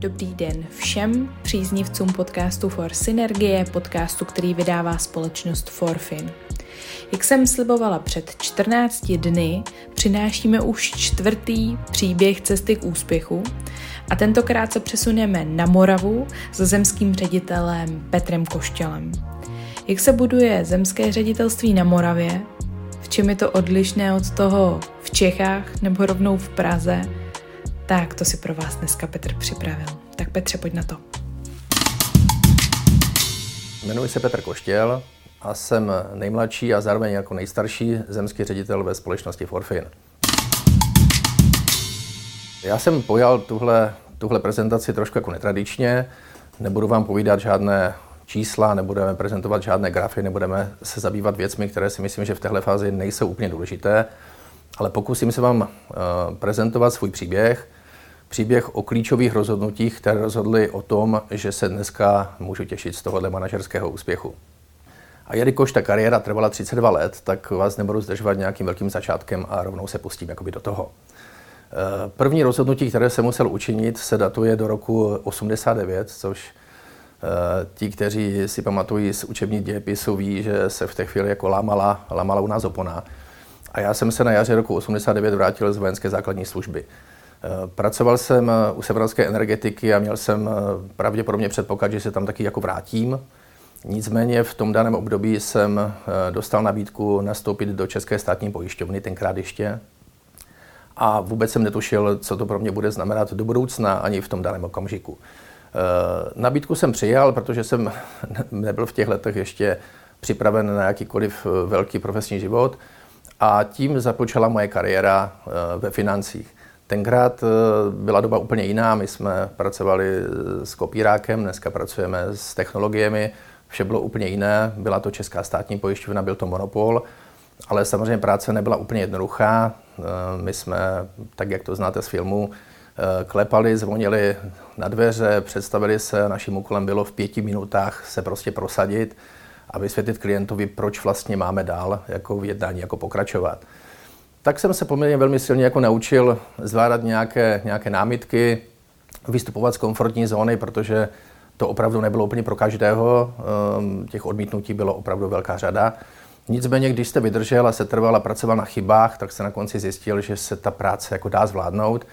Dobrý den všem příznivcům podcastu For Synergie, podcastu, který vydává společnost Forfin. Jak jsem slibovala před 14 dny, přinášíme už čtvrtý příběh cesty k úspěchu a tentokrát se přesuneme na Moravu s zemským ředitelem Petrem Košťalem. Jak se buduje zemské ředitelství na Moravě, v čem je to odlišné od toho v Čechách nebo rovnou v Praze, tak to si pro vás dneska Petr připravil. Tak Petře, pojď na to. Jmenuji se Petr Koštěl a jsem nejmladší a zároveň jako nejstarší zemský ředitel ve společnosti Forfin. Já jsem pojal tuhle, tuhle prezentaci trošku jako netradičně. Nebudu vám povídat žádné čísla, nebudeme prezentovat žádné grafy, nebudeme se zabývat věcmi, které si myslím, že v téhle fázi nejsou úplně důležité, ale pokusím se vám uh, prezentovat svůj příběh, příběh o klíčových rozhodnutích, které rozhodly o tom, že se dneska můžu těšit z tohohle manažerského úspěchu. A jelikož ta kariéra trvala 32 let, tak vás nebudu zdržovat nějakým velkým začátkem a rovnou se pustím jakoby do toho. Eh, první rozhodnutí, které jsem musel učinit, se datuje do roku 89, což eh, ti, kteří si pamatují z učební dějepisu, ví, že se v té chvíli jako lámala, lámala u nás opona. A já jsem se na jaře roku 89 vrátil z vojenské základní služby. Eh, pracoval jsem eh, u severovské energetiky a měl jsem eh, pravděpodobně předpoklad, že se tam taky jako vrátím. Nicméně v tom daném období jsem dostal nabídku nastoupit do České státní pojišťovny, tenkrát ještě. A vůbec jsem netušil, co to pro mě bude znamenat do budoucna, ani v tom daném okamžiku. Nabídku jsem přijal, protože jsem nebyl v těch letech ještě připraven na jakýkoliv velký profesní život a tím započala moje kariéra ve financích. Tenkrát eh, byla doba úplně jiná, my jsme pracovali s kopírákem, dneska pracujeme s technologiemi, vše bylo úplně jiné, byla to Česká státní pojišťovna, byl to monopol, ale samozřejmě práce nebyla úplně jednoduchá. Eh, my jsme, tak jak to znáte z filmu, eh, klepali, zvonili na dveře, představili se, naším úkolem bylo v pěti minutách se prostě prosadit a vysvětlit klientovi, proč vlastně máme dál jako v jednání, jako pokračovat tak jsem se poměrně velmi silně jako naučil zvládat nějaké, nějaké námitky, vystupovat z komfortní zóny, protože to opravdu nebylo úplně pro každého. Ehm, těch odmítnutí bylo opravdu velká řada. Nicméně, když jste vydržel a se trval a pracoval na chybách, tak se na konci zjistil, že se ta práce jako dá zvládnout,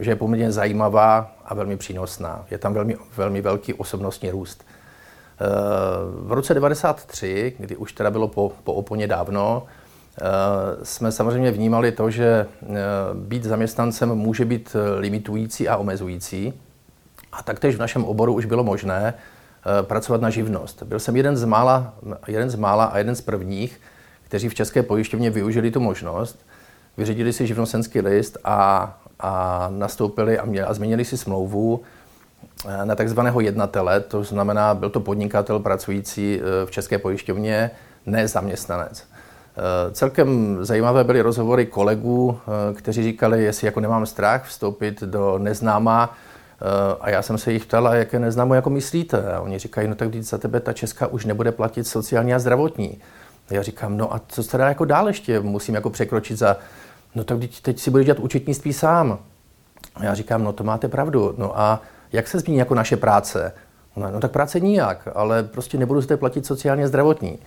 že je poměrně zajímavá a velmi přínosná. Je tam velmi, velmi velký osobnostní růst. Ehm, v roce 1993, kdy už teda bylo po, po oponě dávno, jsme samozřejmě vnímali to, že eh, být zaměstnancem může být eh, limitující a omezující. A taktéž v našem oboru už bylo možné pracovat na živnost. Byl jsem jeden z mála, jeden z mála a jeden z prvních, kteří v České pojišťovně využili tu možnost, vyřídili si živnostenský list a, a nastoupili a, mě, a změnili si smlouvu na takzvaného jednatele, to znamená, byl to podnikatel pracující v České pojišťovně, ne zaměstnanec. Eh, celkem zajímavé byly rozhovory kolegů, eh, kteří říkali, jestli jako nemám strach vstoupit do neznáma. Eh, a já jsem se jich ptal, jaké neznámo jako myslíte. A oni říkají, no tak za tebe ta Česka už nebude platit sociální a zdravotní. A já říkám, no a co teda jako dál ještě musím jako překročit za, no tak teď si budeš dělat účetnictví sám. A já říkám, no to máte pravdu. No a jak se změní jako naše práce? No, no tak práce nijak, ale prostě nebudu zde platit sociálně zdravotní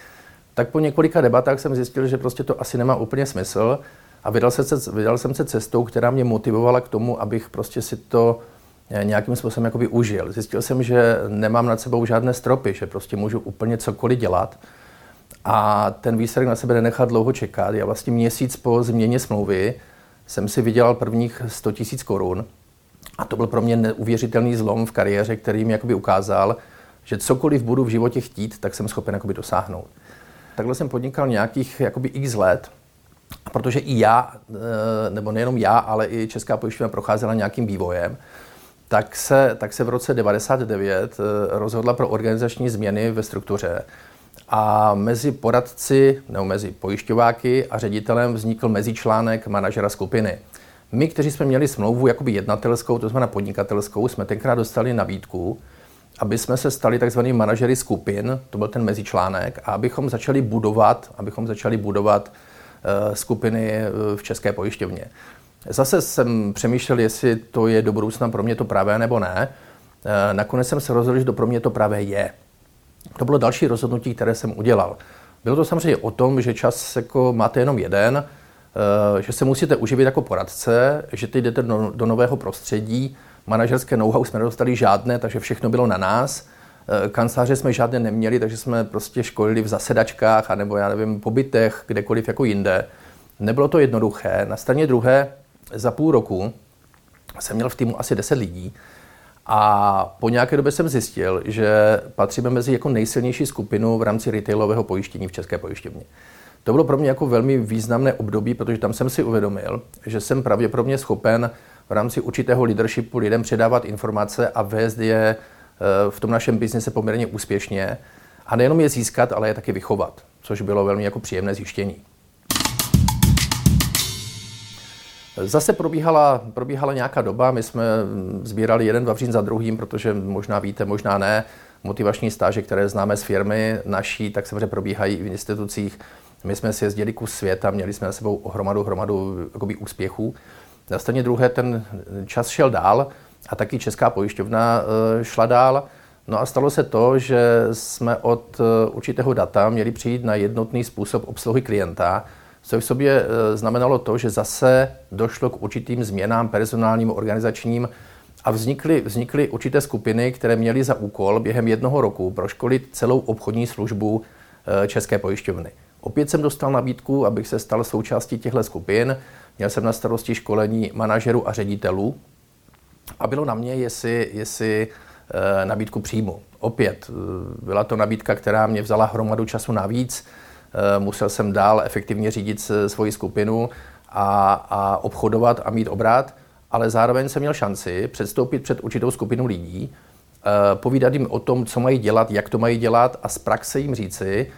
tak po několika debatách jsem zjistil, že prostě to asi nemá úplně smysl a vydal, se, vydal jsem se cestou, která mě motivovala k tomu, abych prostě si to eh, nějakým způsobem jakoby užil. Zjistil jsem, že nemám nad sebou žádné stropy, že prostě můžu úplně cokoliv dělat a ten výsledek na sebe nenechá dlouho čekat. Já vlastně měsíc po změně smlouvy jsem si vydělal prvních 100 tisíc korun a to byl pro mě neuvěřitelný zlom v kariéře, který mi jakoby ukázal, že cokoliv budu v životě chtít, tak jsem schopen jakoby dosáhnout. Takhle jsem podnikal nějakých jakoby x let, protože i já, eh, nebo nejenom já, ale i Česká pojišťovna procházela nějakým vývojem, tak se, tak se v roce 99 eh, rozhodla pro organizační změny ve struktuře. A mezi poradci, nebo mezi pojišťováky a ředitelem vznikl mezičlánek manažera skupiny. My, kteří jsme měli smlouvu jakoby jednatelskou, to znamená podnikatelskou, jsme tenkrát dostali nabídku, aby jsme se stali takzvanými manažery skupin, to byl ten mezičlánek, a abychom začali budovat, abychom začali budovat uh, skupiny eh, v České pojišťovně. Zase jsem přemýšlel, jestli to je do budoucna pro mě to pravé nebo ne. nakonec jsem se rozhodl, že to pro mě to právě je. To bylo další rozhodnutí, které jsem udělal. Bylo to samozřejmě o tom, že čas jako máte jenom jeden, že se musíte uživit jako poradce, že teď jdete do, do nového prostředí, manažerské know-how jsme nedostali žádné, takže všechno bylo na nás. Eh, kanceláře jsme žádné neměli, takže jsme prostě školili v zasedačkách, anebo já nevím, pobytech, kdekoliv jako jinde. Nebylo to jednoduché. Na straně druhé za půl roku jsem měl v týmu asi 10 lidí a po nějaké době jsem zjistil, že patříme mezi jako nejsilnější skupinu v rámci retailového pojištění v České pojišťovně. To bylo pro mě jako velmi významné období, protože tam jsem si uvědomil, že jsem pravděpodobně schopen v rámci určitého leadershipu lidem předávat informace a vést je v tom našem biznise poměrně úspěšně. A nejenom je získat, ale je taky vychovat, což bylo velmi jako příjemné zjištění. Zase probíhala, probíhala nějaká doba, my jsme sbírali jeden vavřín za druhým, protože možná víte, možná ne, motivační stáže, které známe z firmy naší, tak samozřejmě probíhají i v institucích. My jsme si jezdili kus světa, měli jsme na sebou hromadu, hromadu jakoby, úspěchů. Na straně druhé ten čas šel dál a taky Česká pojišťovna eh, šla dál. No a stalo se to, že jsme od eh, určitého data měli přijít na jednotný způsob obsluhy klienta, což v sobě eh, znamenalo to, že zase došlo k určitým změnám personálním, organizačním a vznikly, vznikly určité skupiny, které měly za úkol během jednoho roku proškolit celou obchodní službu České pojišťovny. Opět jsem dostal nabídku, abych se stal součástí těchto skupin. Měl jsem na starosti školení manažerů a ředitelů a bylo na mě, jestli, jestli e, nabídku přijmu. Opět, e, byla to nabídka, která mě vzala hromadu času navíc. E, musel jsem dál efektivně řídit svoji skupinu a, a obchodovat a mít obrat, ale zároveň jsem měl šanci předstoupit před určitou skupinu lidí, povídat jim o tom, co mají dělat, jak to mají dělat a z praxe jim říci,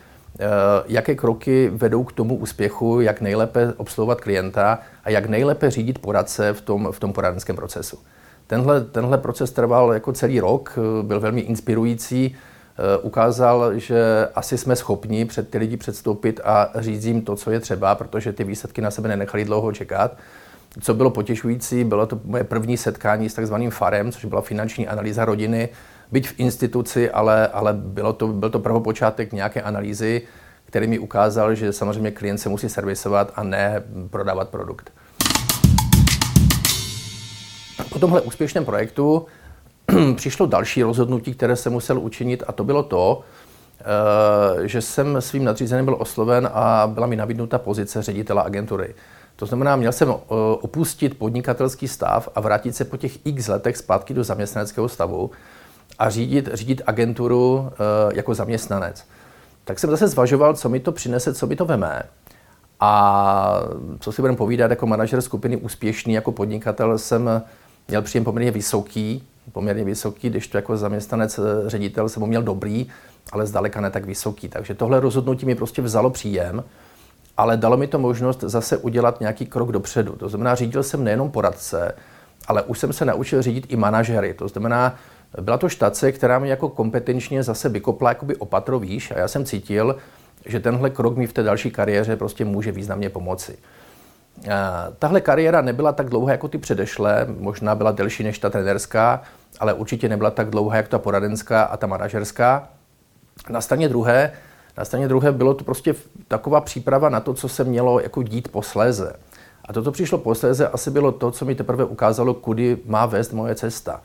jaké kroky vedou k tomu úspěchu, jak nejlépe obsluhovat klienta a jak nejlépe řídit poradce v tom, v tom poradenském procesu. Tenhle, tenhle proces trval jako celý rok, byl velmi inspirující, eh, ukázal, že asi jsme schopni před ty lidi předstoupit a říct jim to, co je třeba, protože ty výsledky na sebe nenechali dlouho čekat. Co bylo potěšující, bylo to moje první setkání s takzvaným FARem, což byla finanční analýza rodiny, byť v instituci, ale, ale bylo to, byl to prvopočátek nějaké analýzy, který mi ukázal, že samozřejmě klient se musí servisovat a ne prodávat produkt. Po tomhle úspěšném projektu přišlo další rozhodnutí, které jsem musel učinit a to bylo to, eh, že jsem svým nadřízeným byl osloven a byla mi nabídnuta pozice ředitela agentury. To znamená, měl jsem eh, opustit podnikatelský stav a vrátit se po těch x letech zpátky do zaměstnaneckého stavu a řídit, řídit agenturu eh, jako zaměstnanec. Tak jsem zase zvažoval, co mi to přinese, co mi to veme. A co si budeme povídat, jako manažer skupiny úspěšný, jako podnikatel jsem měl příjem poměrně vysoký, poměrně vysoký, když to jako zaměstnanec eh, ředitel jsem ho měl dobrý, ale zdaleka ne tak vysoký. Takže tohle rozhodnutí mi prostě vzalo příjem, ale dalo mi to možnost zase udělat nějaký krok dopředu. To znamená, řídil jsem nejenom poradce, ale už jsem se naučil řídit i manažery. To znamená, byla to štace, která mi jako kompetenčně zase vykopla jakoby opatro výš a já jsem cítil, že tenhle krok mi v té další kariéře prostě může významně pomoci. Tahle kariéra nebyla tak dlouhá jako ty předešlé, možná byla delší než ta trenerská, ale určitě nebyla tak dlouhá jako ta poradenská a ta manažerská. Na straně druhé, na straně druhé bylo to prostě taková příprava na to, co se mělo jako dít posléze. A to, co přišlo posléze, asi bylo to, co mi teprve ukázalo, kudy má vést moje cesta.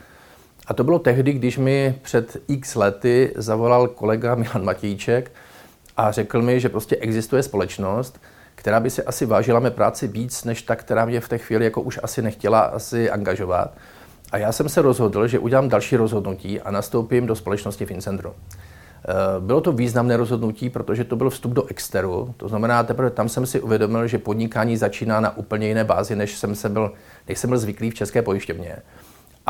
A to bylo tehdy, když mi před x lety zavolal kolega Milan Matějček a řekl mi, že prostě existuje společnost, která by si asi vážila mé práci víc, než ta, která mě v té chvíli jako už asi nechtěla asi angažovat. A já jsem se rozhodl, že udělám další rozhodnutí a nastoupím do společnosti Fincentro. Eh, bylo to významné rozhodnutí, protože to byl vstup do exteru. To znamená, teprve tam jsem si uvědomil, že podnikání začíná na úplně jiné bázi, než jsem, se byl, než jsem byl zvyklý v České pojišťovně.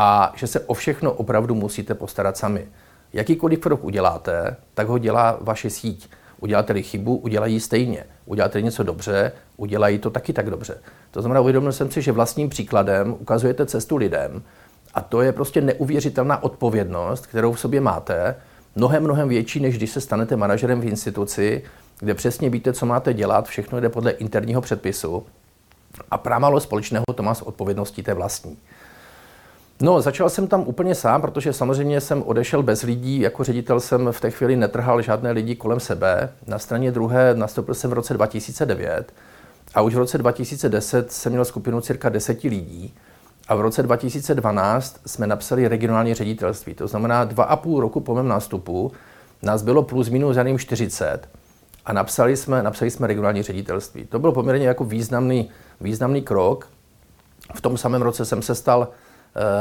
A že se o všechno opravdu musíte postarat sami. Jakýkoliv krok uděláte, tak ho dělá vaše síť. Uděláte-li chybu, udělají stejně. Uděláte něco dobře, udělají to taky tak dobře. To znamená, uvědomil jsem si, že vlastním příkladem ukazujete cestu lidem a to je prostě neuvěřitelná odpovědnost, kterou v sobě máte, mnohem, mnohem větší, než když se stanete manažerem v instituci, kde přesně víte, co máte dělat, všechno jde podle interního předpisu a prámalo společného to má s odpovědností té vlastní. No, začal jsem tam úplně sám, protože samozřejmě jsem odešel bez lidí. Jako ředitel jsem v té chvíli netrhal žádné lidi kolem sebe. Na straně druhé nastoupil jsem v roce 2009 a už v roce 2010 jsem měl skupinu cirka 10 lidí. A v roce 2012 jsme napsali regionální ředitelství. To znamená, dva a půl roku po mém nástupu nás bylo plus minus za 40 a napsali jsme, napsali jsme regionální ředitelství. To byl poměrně jako významný, významný krok. V tom samém roce jsem se stal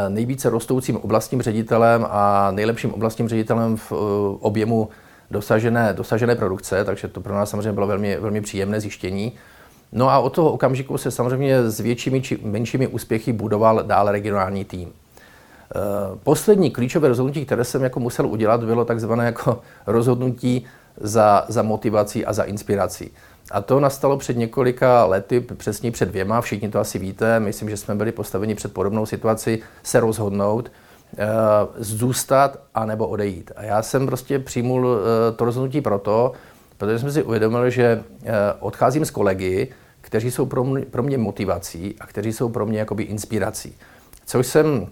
nejvíce rostoucím oblastním ředitelem a nejlepším oblastním ředitelem v eh, objemu dosažené, dosažené produkce, takže to pro nás samozřejmě bylo velmi, velmi příjemné zjištění. No a od toho okamžiku se samozřejmě s většími či menšími úspěchy budoval dále regionální tým. Eh, poslední klíčové rozhodnutí, které jsem jako musel udělat, bylo takzvané jako rozhodnutí za, za motivací a za inspirací. A to nastalo před několika lety, přesně před dvěma, všichni to asi víte, myslím, že jsme byli postaveni před podobnou situaci, se rozhodnout, uh, zůstat a nebo odejít. A já jsem prostě přijmul uh, to rozhodnutí proto, protože jsem si uvědomil, že uh, odcházím s kolegy, kteří jsou pro mě, pro mě motivací a kteří jsou pro mě jakoby inspirací. Což jsem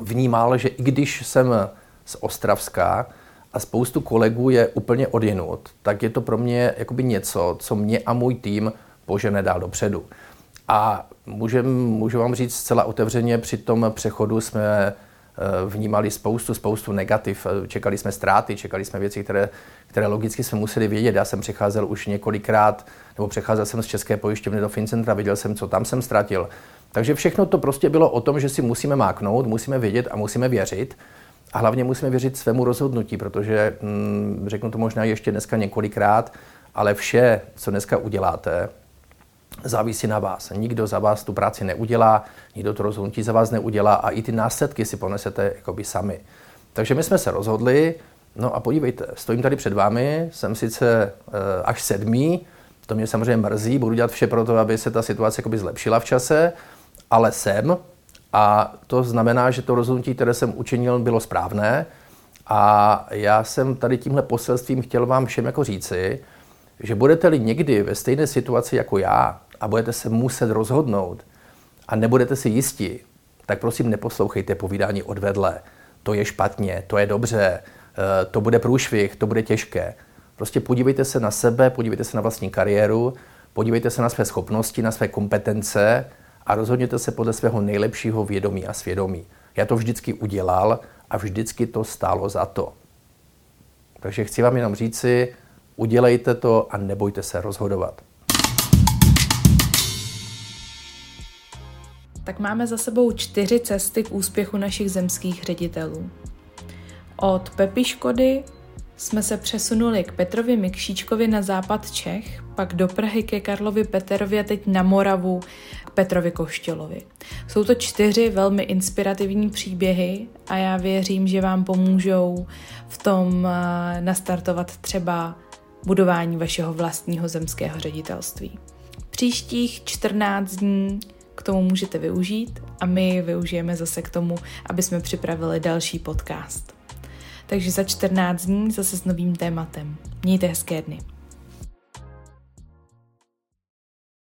vnímal, že i když jsem z Ostravska, a spoustu kolegů je úplně odjenut, tak je to pro mě jakoby něco, co mě a můj tým požene dál dopředu. A můžem, můžu vám říct zcela otevřeně, při tom přechodu jsme eh, vnímali spoustu, spoustu negativ. Čekali jsme ztráty, čekali jsme věci, které, které logicky jsme museli vědět. Já jsem přecházel už několikrát, nebo přecházel jsem z České pojišťovny do Fincentra, viděl jsem, co tam jsem ztratil. Takže všechno to prostě bylo o tom, že si musíme máknout, musíme vědět a musíme věřit. A hlavně musíme věřit svému rozhodnutí, protože hm, řeknu to možná ještě dneska několikrát, ale vše, co dneska uděláte, závisí na vás. Nikdo za vás tu práci neudělá, nikdo to rozhodnutí za vás neudělá a i ty následky si ponesete jakoby sami. Takže my jsme se rozhodli, no a podívejte, stojím tady před vámi, jsem sice e, až sedmý, to mě samozřejmě mrzí, budu dělat vše pro to, aby se ta situace jakoby zlepšila v čase, ale jsem a to znamená, že to rozhodnutí, které jsem učinil, bylo správné. A já jsem tady tímhle poselstvím chtěl vám všem jako říci, že budete-li někdy ve stejné situaci jako já a budete se muset rozhodnout a nebudete si jistí, tak prosím neposlouchejte povídání odvedle. To je špatně, to je dobře, eh, to bude průšvih, to bude těžké. Prostě podívejte se na sebe, podívejte se na vlastní kariéru, podívejte se na své schopnosti, na své kompetence a rozhodněte se podle svého nejlepšího vědomí a svědomí. Já to vždycky udělal a vždycky to stálo za to. Takže chci vám jenom říci, udělejte to a nebojte se rozhodovat. Tak máme za sebou čtyři cesty k úspěchu našich zemských ředitelů. Od Pepi Škody jsme se přesunuli k Petrovi Mikšíčkovi na západ Čech, pak do Prahy ke Karlovi Peterovi a teď na Moravu k Petrovi Koštělovi. Jsou to čtyři velmi inspirativní příběhy a já věřím, že vám pomůžou v tom eh, nastartovat třeba budování vašeho vlastního zemského ředitelství. Příštích 14 dní k tomu můžete využít a my využijeme zase k tomu, aby jsme připravili další podcast. Takže za 14 dní zase s novým tématem. Mějte hezké dny.